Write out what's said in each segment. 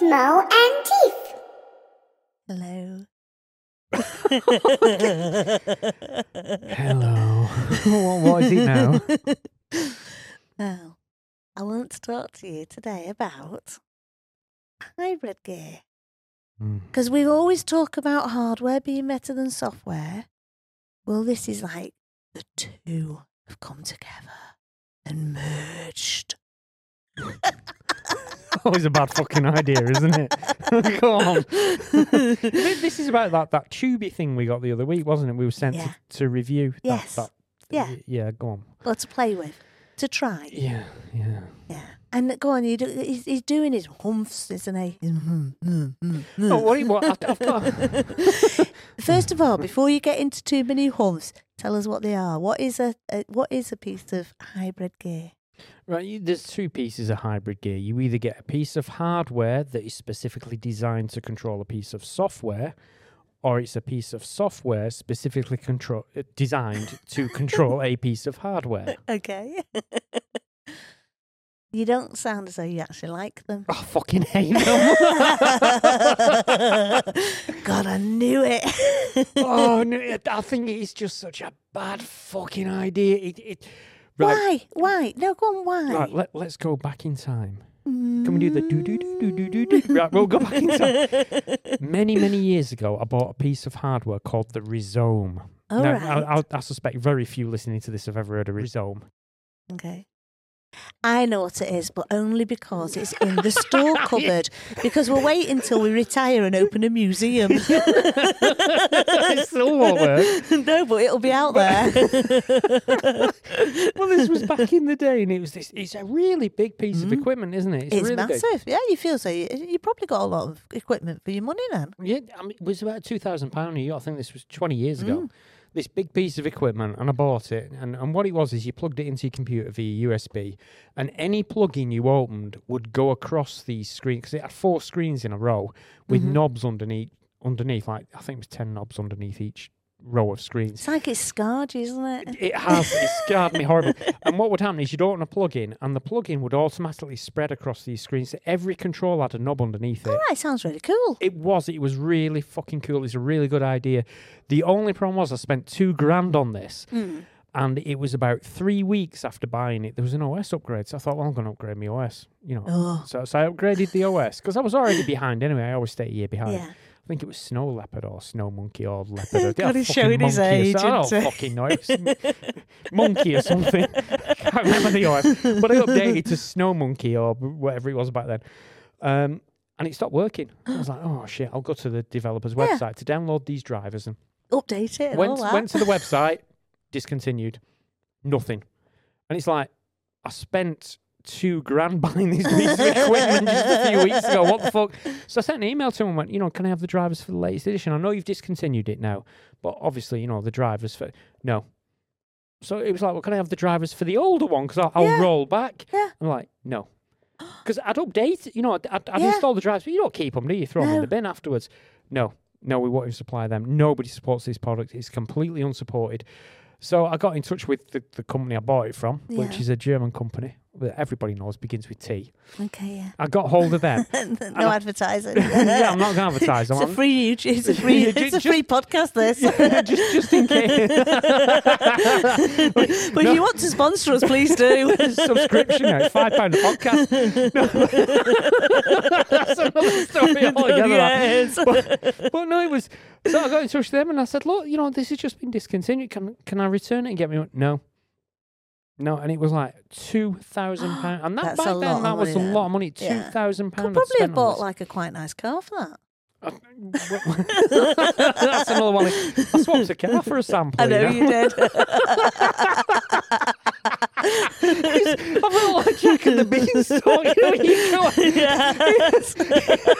smell, and teeth. Hello. Hello. what, what is it now? Now, I want to talk to you today about hybrid gear. Mm. Because we always talk about hardware being better than software. Well, this is like the two have come together and merged. Always a bad fucking idea, isn't it? Go on. This this is about that, that tubey thing we got the other week, wasn't it? We were sent Yeah. to, to review. Yes. That, Yeah. Yeah, go on. Or to play with, to try. Yeah, yeah. Yeah. And go on, you do, he's, he's doing his humphs, isn't he? Mm, mm, mm, oh, what, what I've, I've got. First of all, before you get into too many humphs, tell us what they are. What is a, a what is a piece of hybrid gear? Right, you, there's two pieces of hybrid gear. You either get a piece of hardware that is specifically designed to control a piece of software, or it's a piece of software specifically control uh, designed to control a piece of hardware. Okay. you don't sound as though you actually like them. I fucking hate them. God, I knew it. oh no, I think it is just such a bad fucking idea. It, it, right, Why? Why? No, go on. Why? right. Let, let's go back in time. Can we do the do do do do do do do? Right, we'll go back in time. Many many years ago, I bought a piece of hardware called the Rhizome. All now, right. I, I, I suspect very few listening to this have ever heard of Rhizome. Okay. I know what it is, but only because it's in the store cupboard. Because we'll wait until we retire and open a museum. it still won't work. no, but it'll be out there. Well, this was back in the day, and it was this. It's a really big piece of Mm. equipment, isn't it? It's really big. massive. Yeah, you feel so. You, you probably got a lot of equipment for your money then. Yeah, I mean, it was about two thousand pound a year. I think this was twenty years ago. Mm. This big piece of equipment, and I bought it. And, and what it was is you plugged it into your computer via USB, and any plug-in you opened would go across these screens because it had four screens in a row with Mhm. knobs underneath. Underneath, like I think it was ten knobs underneath each row of screens. It's like it's scarred you, isn't it? It has. It scarred me horrible. And what would happen is you'd open a plug-in, and the plug-in would automatically spread across these screens. So every control had a knob underneath it. All right, sounds really cool. It was. It was really fucking cool. It's a really good idea. The only problem was I spent two grand on this, Mm. and it was about three weeks after buying it. There was an OS upgrade, so I thought, well, I'm going to upgrade my OS. You know. Oh, So, so I upgraded the OS because I was already behind anyway. I always stay a year behind. yeah. I think it was Snow Leopard or Snow Monkey or Leopard. God, he's showing his monkey or age, so- I don't fucking know. Monkey or something. I can't remember the OS, but I updated to Snow Monkey or whatever it was back then. Um, and it stopped working. I was like, oh shit, I'll go to the developer's Yeah. website to download these drivers and Update it and went went to the website, discontinued, nothing. And it's like I spent two grand buying these piece of equipment just a few weeks ago. What the fuck? So I sent an email to him and went, you know, can I have the drivers for the latest edition? I know you've discontinued it now, but obviously, you know, the drivers for no. So it was like, well, can I have the drivers for the older one? Because I'll, I'll Yeah. roll back. Yeah. I'm like, no. Because I'd update, you know, I'd, I'd, I'd Yeah. install the drivers, but you don't keep them, do you? Throw them in No. the bin afterwards. No, no, we won't even supply them. Nobody supports this product. It's completely unsupported. So I got in touch with the, the company I bought it from, which is a German company that everybody knows begins with T. Okay, yeah. I got hold of them. no advertising. yeah, I'm not going to advertise. It's a free YouTube. It's a free. Ju- It's a free podcast. This. just, just in case. but if you want to sponsor us, please do. subscription. It's five pound a podcast. No. That's another story altogether. Yes. But, but no, it was. So I got in touch with them and I said, "Look, you know, this has just been discontinued. Can can I return it and get me?" one?" No. No, and it was like two thousand ah, pound, and that That's back then that was money a lot of money. Two Yeah. thousand Could probably have bought like a quite nice car for that. That's another one. I swapped a car for a sample. I know you know? you did. I felt like and the Beanstalk. You know, you go,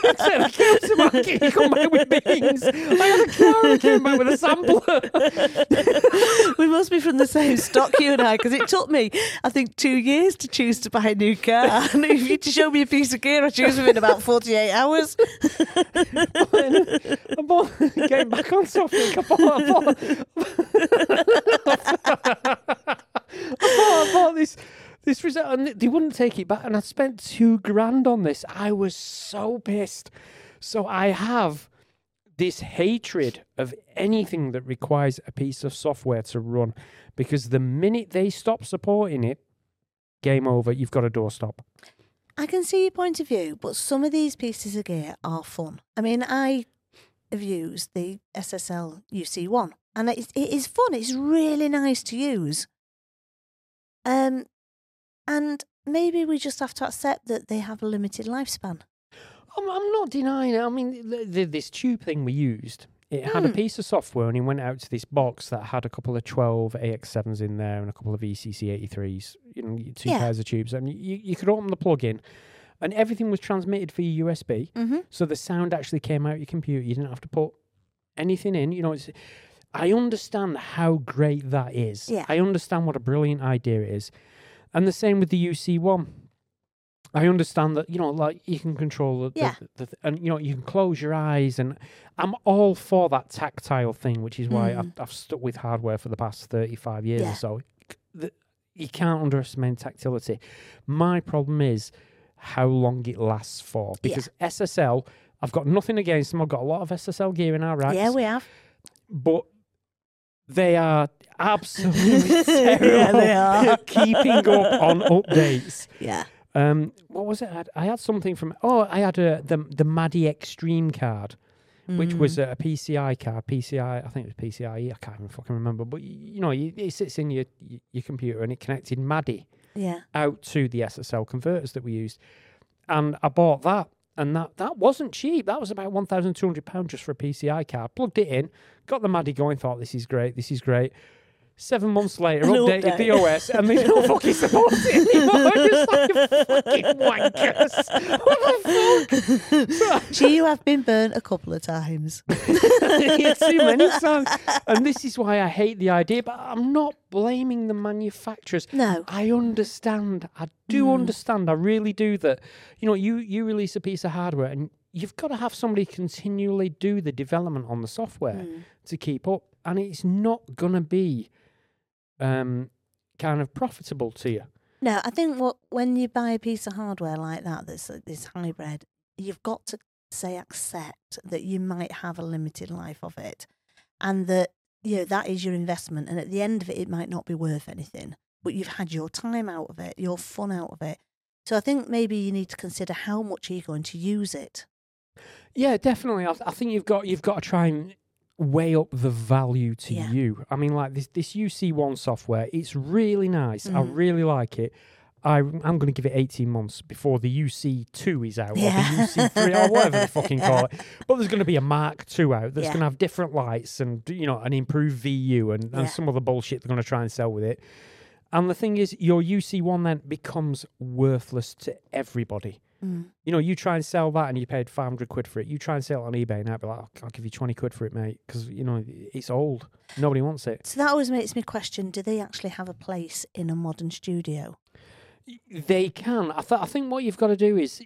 Instead of cow to market, you come back with beans. I had a car and came back with a sampler. we must be from the same stock, you and I, because it took me, I think, two years to choose to buy a new car. And if you to show me a piece of gear, I choose within about 48 hours. I bought, getting back on topic, I bought, I bought, I bought, I bought this This was, and they wouldn't take it back, and I spent two grand on this. I was so pissed. So I have this hatred of anything that requires a piece of software to run, because the minute they stop supporting it, game over. You've got a doorstop. I can see your point of view, but some of these pieces of gear are fun. I mean, I have used the SSL UC1, and it, it is fun. It's really nice to use. Um, and maybe we just have to accept that they have a limited lifespan. I'm, I'm not denying it. I mean, the, the, this tube thing we used, it had a Hmm. piece of software and it went out to this box that had a couple of 12 AX7s in there and a couple of ECC 83s, you know, two Yeah. pairs of tubes. And you, you could open the plug in and everything was transmitted via USB. Mm-hmm. So the sound actually came out your computer. You didn't have to put anything in. You know, it's, I understand how great that is. Yeah. I understand what a brilliant idea it is. And the same with the UC1. I understand that, you know, like you can control the, Yeah. the, the, and, you know, you can close your eyes. And I'm all for that tactile thing, which is why I've, I've stuck with hardware for the past 35 years Mm. Yeah. or so. The, you can't underestimate tactility. My problem is how long it lasts for Yeah. because SSL, I've got nothing against them. I've got a lot of SSL gear in our racks, Yeah, we have. but they are absolutely terrible Yeah, they are. keeping up on updates. Yeah. Um, what was it? I had, I had something from. Oh, I had a the the MADI Extreme card, which was Mm. a PCI card. PCI, I think it was PCIe. I can't even fucking remember. But y- you know, you, it sits in your your computer and it connected MADI Yeah. out to the SSL converters that we used. And I bought that, and that that wasn't cheap. That was about one thousand two hundred pounds just for a PCI card. Plugged it in, got the MADI going. Thought this is great. This is great. Seven months later, An updated the. OS, and they don't fucking support it anymore. Just like fucking wankers. What the fuck? So you have been burnt a couple of times. Yeah, too many times. And this is why I hate the idea. But I'm not blaming the manufacturers. No. I understand. I do Mm. understand. I really do that. You know, you you release a piece of hardware and you've got to have somebody continually do the development on the software Mm. to keep up, and it's not gonna be um kind of profitable to you. No, I think what when you buy a piece of hardware like that, that's uh, this hybrid, you've got to say accept that you might have a limited life of it, and that you know that is your investment, and at the end of it, it might not be worth anything, but you've had your time out of it, your fun out of it. So I think maybe you need to consider how much are you going to use it. Yeah, definitely. I, I think you've got you've got to try and weigh up the value to Yeah. you. I mean, like this this UC one software, it's really nice. I Mhm. really like it. I, I'm going to give it 18 months before the UC2 is out, or Yeah. the UC3, or whatever they fucking call it. But there's going to be a Mark 2 out that's Yeah. going to have different lights and, you know, an improved VU and, and some other bullshit they're going to try and sell with it. And the thing is, your UC1 then becomes worthless to everybody. Mm. You know, you try and sell that and you paid 500 quid for it. You try and sell it on eBay and I'd be like, "I'll- I'll give you 20 quid for it, mate. Because, you know, it's old. Nobody wants it. So that always makes me question: Do they actually have a place in a modern studio? They can. I, th- I think what you've got to do is,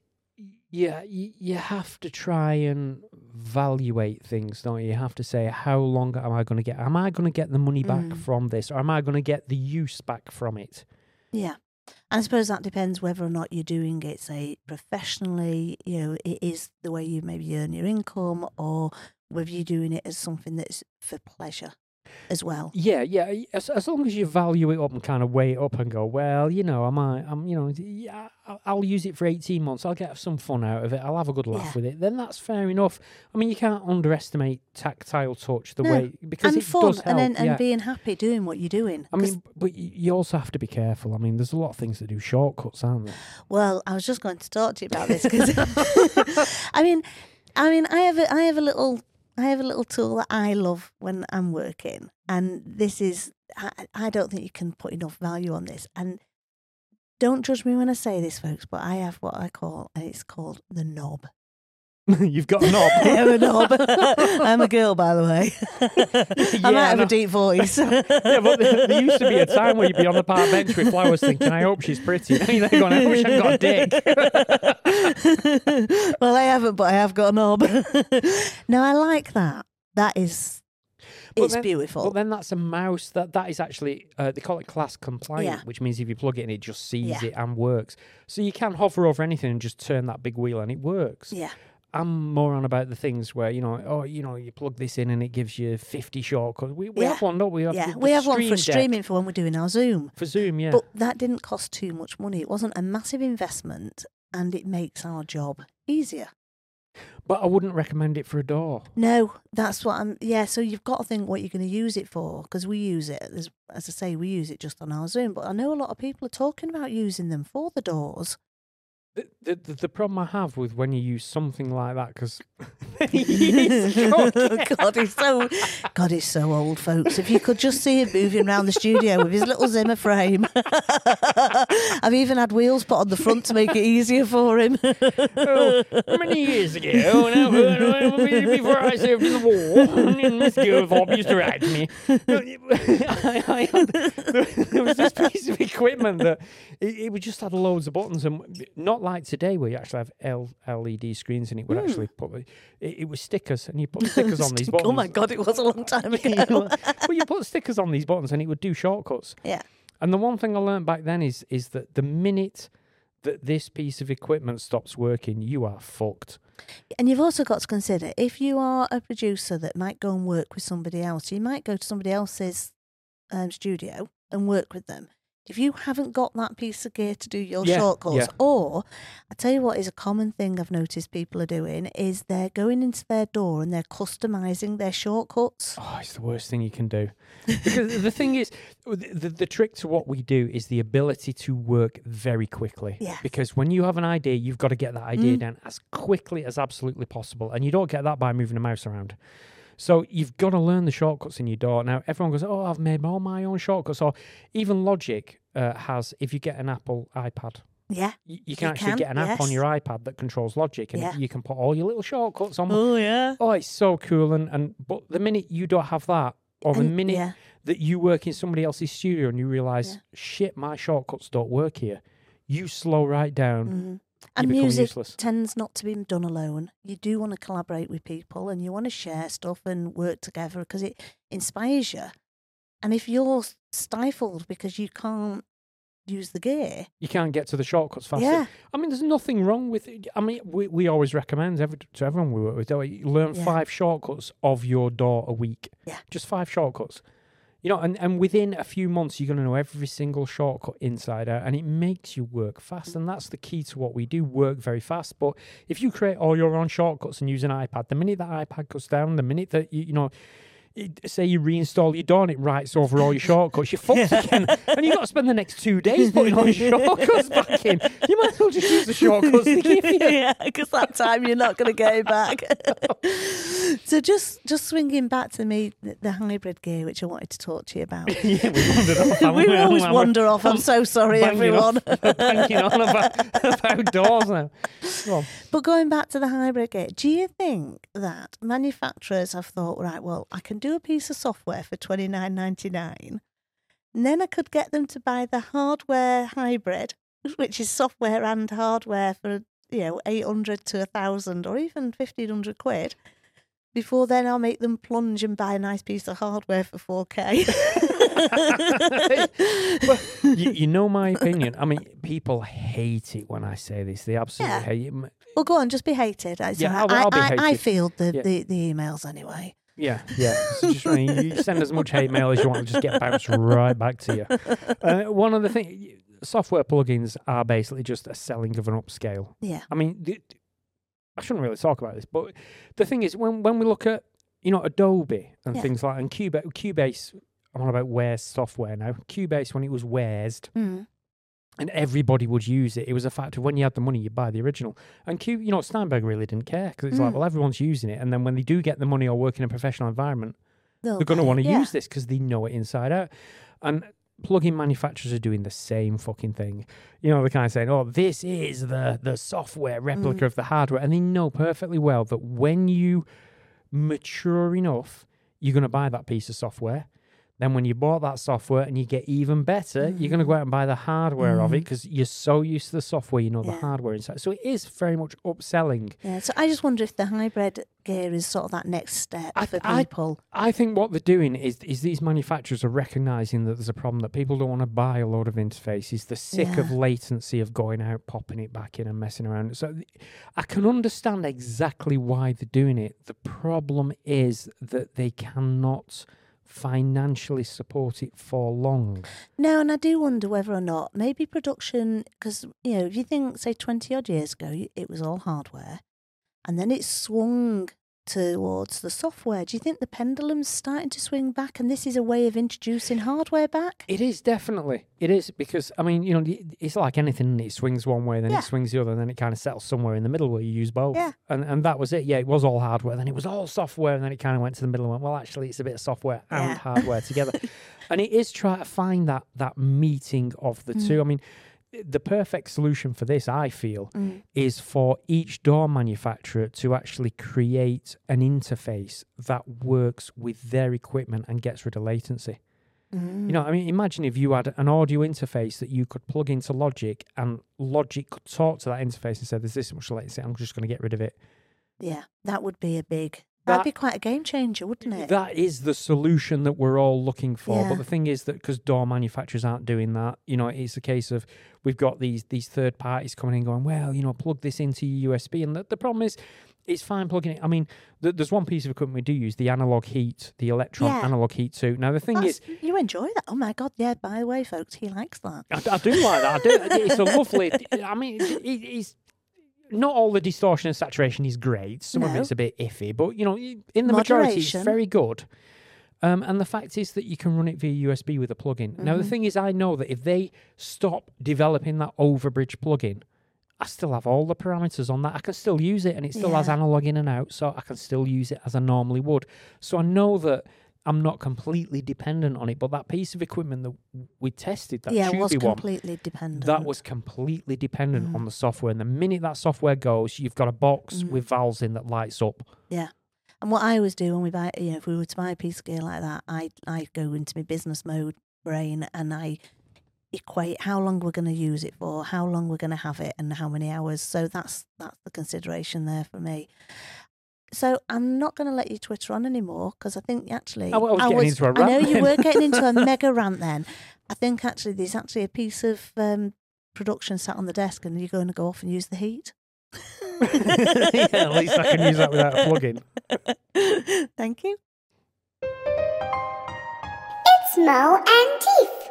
yeah, you, you have to try and evaluate things, don't you? You have to say, how long am I going to get? Am I going to get the money back Mm. from this? Or am I going to get the use back from it? Yeah. I suppose that depends whether or not you're doing it, say, professionally, you know, it is the way you maybe earn your income, or whether you're doing it as something that's for pleasure as well. Yeah, yeah. As, as long as you value it up and kind of weigh it up and go, well, you know, I might, I'm, you know, yeah, I'll, use it for 18 months. I'll get some fun out of it. I'll have a good laugh Yeah. with it. Then that's fair enough. I mean, you can't underestimate tactile touch the No, way because and it fun, does help. and then and yeah. being happy doing what you're doing. I mean, but you also have to be careful. I mean, there's a lot of things that do shortcuts, aren't there? well, I was just going to talk to you about this because, I mean, I mean, I have a, I have a little, I have a little tool that I love when I'm working, and this is, I, I don't think you can put enough value on this, and don't judge me when I say this, folks, but I have what I call, and it's called the knob. You've got a knob. I am a knob. I'm a girl, by the way. I might Yeah, have no. a deep voice. yeah, but there, there used to be a time where you'd be on the park bench with flowers thinking, I hope she's pretty. Now you're going, I wish I'd got a dick. well, I haven't, but I have got a knob. no, I like that. That is, But it's then- beautiful. But then that's a mouse that that is actually uh, they call it class compliant, Yeah. which means if you plug it in, it just sees Yeah. it and works. So you can hover over anything and just turn that big wheel and it works. yeah, I'm more on about the things where you know, oh, you know, you plug this in and it gives you 50 shortcuts. We, we Yeah. have one, don't we? have yeah. the- We have one for Deck streaming for when we're doing our Zoom. for Zoom, yeah. But that didn't cost too much money. It wasn't a massive investment, and it makes our job easier. But I wouldn't recommend it for a DAW. No, that's what I'm. Yeah, so you've got to think what you're going to use it for because we use it as, as I say, we use it just on our Zoom. But I know a lot of people are talking about using them for the DAWs. The, the, the, the problem I have with when you use something like that, because God, he's so God, he's so old, folks. If you could just see him moving around the studio with his little Zimmer frame. I've even had wheels put on the front to make it easier for him. oh, many years ago, when I, when I- before I served in the war, and Miss Gilthorpe used to ride me. I, I had, there was this piece of equipment that it, it would just had loads of buttons, and not like today where you actually have L, LED screens and it would actually put it, it was stickers, and you put stickers on these buttons. oh my God, it was a long time ago. but you put stickers on these buttons and it would do shortcuts. yeah. And the one thing I learned back then is is that the minute that this piece of equipment stops working, you are fucked. And you've also got to consider if you are a producer that might go and work with somebody else, you might go to somebody else's um, studio and work with them. If you haven't got that piece of gear to do your Yeah, shortcuts, yeah. or I tell you what is a common thing I've noticed people are doing is they're going into their DAW and they're customizing their shortcuts. Oh, it's the worst thing you can do. Because the thing is, the, the, the trick to what we do is the ability to work very quickly. Yeah. Because when you have an idea, you've got to get that idea Mm. down as quickly as absolutely possible. And you don't get that by moving a mouse around. So you've got to learn the shortcuts in your DAW. Now, everyone goes, oh, I've made all my own shortcuts. Or even Logic uh, has, if you get an Apple iPad, Yeah. you, you can You actually can, get an app on your iPad that controls Logic, and Yeah. you can put all your little shortcuts on. Oh yeah. Oh, it's so cool. And, and but the minute you don't have that, or the And- minute yeah. that you work in somebody else's studio and you realize, Yeah. shit, my shortcuts don't work here, you slow right down. Mhm. And music useless. tends not to be done alone. You do want to collaborate with people and you want to share stuff and work together because it inspires you. And if you're stifled because you can't use the gear, You can't get to the shortcuts faster. yeah, I mean, there's nothing wrong with it. I mean, we, we always recommend every, to everyone we work with, don't we? learn Yeah. five shortcuts of your DAW a week. Yeah. Just five shortcuts. You know, and, and within a few months, you're going to know every single shortcut inside out, and it makes you work fast. And that's the key to what we do work very fast. But if you create all your own shortcuts and use an iPad, the minute that iPad goes down, the minute that you, you know, it, say you reinstall your DAW and it writes over all your shortcuts, you're fucked again. And you've got to spend the next two days putting all your shortcuts back in. You might as well just use the shortcuts they give you. yeah, because that time you're not going to go back. so just just swinging back to me, the, the hybrid gear, which I wanted to talk to you about. yeah, we wandered off. we always wander off. I'm so sorry, everyone. off- Banking on about, about DAWs now. Go. But going back to the hybrid gear, do you think that manufacturers have thought, right, well, I can do a piece of software for twenty nine ninety nine, and then I could get them to buy the hardware hybrid, which is software and hardware for you know eight hundred to a thousand or even fifteen hundred quid. Before then, I'll make them plunge and buy a nice piece of hardware for four K. you, you know my opinion. I mean, people hate it when I say this. They absolutely Yeah. hate it. Well, go on, just be hated. It's Yeah, right. I'll- I'll be I, I, I hated. field the, Yeah. the, the emails anyway. Yeah, yeah. So just, I mean, you send as much hate mail as you want, just get bounced right back to you. Uh, one of the things, software plugins are basically just a selling of an upscale. Yeah. I mean, th- I shouldn't really talk about this, but the thing is, when when we look at you know Adobe and Yeah. things like and Cubase, Cubase, I'm on about warez software now. Cubase, when it was warezed Mm. And everybody would use it, it was a fact of when you had the money, you buy the original. And Q, you know, Steinberg really didn't care because it's like, Mm. well, everyone's using it, and then when they do get the money or work in a professional environment, They'll they're going to want to yeah. use this because they know it inside out. And plug-in manufacturers are doing the same fucking thing. You know, they're kind of saying, "Oh, this is the the software replica Mm. of the hardware," and they know perfectly well that when you mature enough, you're going to buy that piece of software. Then when you bought that software and you get even better, you're going to go out and buy the hardware of it Mm. because you're so used to the software, you know the hardware inside. So it is very much upselling. Yeah, so I just wonder if the hybrid gear is sort of that next step I- for people. I think what they're doing is is these manufacturers are recognizing that there's a problem that people don't want to buy a load of interfaces. They're sick of latency of going out, popping it back in, and messing around. So th- I can understand exactly why they're doing it. The problem is that they cannot financially support it for long. No, and I do wonder whether or not maybe production, because, you know, if you think, say, 20 odd years ago, it was all hardware, and then it swung towards the software. Do you think the pendulum's starting to swing back, and this is a way of introducing hardware back? It is definitely. It is because I mean, you know, it's like anything. It swings one way, then Yeah. it swings the other, and then it kind of settles somewhere in the middle where you use both. Yeah. And and that was it. Yeah, it was all hardware. Then it was all software, and then it kind of went to the middle and went, well, actually, it's a bit of software and Yeah. hardware together. and it is trying to find that that meeting of the two. Mm. I mean, the perfect solution for this, I feel, Mm. is for each DAW manufacturer to actually create an interface that works with their equipment and gets rid of latency. Mm. You know, I mean, imagine if you had an audio interface that you could plug into Logic and Logic could talk to that interface and say, there's this much latency, I'm just going to get rid of it. Yeah, that would be a big, That- that'd be quite a game changer, wouldn't it? That is the solution that we're all looking for. Yeah. But the thing is that because DAW manufacturers aren't doing that, you know, it's a case of we've got these these third parties coming in going, well, you know, plug this into your USB. And the, the problem is, it's fine plugging it. I mean, th- there's one piece of equipment we do use, the analog heat, the Elektron Yeah. analog heat too. Now, the thing That's- is, you enjoy that? Oh my god! Yeah. By the way, folks, he likes that. I, I do like that. I do. It's a lovely. I mean, it, it's not all the distortion and saturation is great. Some of it's a bit iffy, but you know, in the majority, it's very good. Um, and the fact is that you can run it via USB with a plugin. Now, the Mhm. thing is, I know that if they stop developing that overbridge plugin, I still have all the parameters on that. I can still use it, and it still has analog in and out, so I can still use it as I normally would. So I know that I'm not completely dependent on it. But that piece of equipment that we tested, that yeah, was Tubi one, completely dependent. that was completely dependent Mm. on the software. And the minute that software goes, you've got a box Mm. with valves in that lights up. Yeah. And what I always do when we buy, you know, if we were to buy a piece of gear like that, I I go into my business mode brain and I equate how long we're going to use it for, how long we're going to have it, and how many hours. So that's that's the consideration there for me. So I'm not going to let you Twitter on anymore because I think actually I was getting into a I know rant you then. were getting into a mega rant then. I think actually there's actually a piece of um, production sat on the desk and you're going to go off and use the heat. yeah, at least I can use that without a plug-in. Thank you. It's Mo and Tif.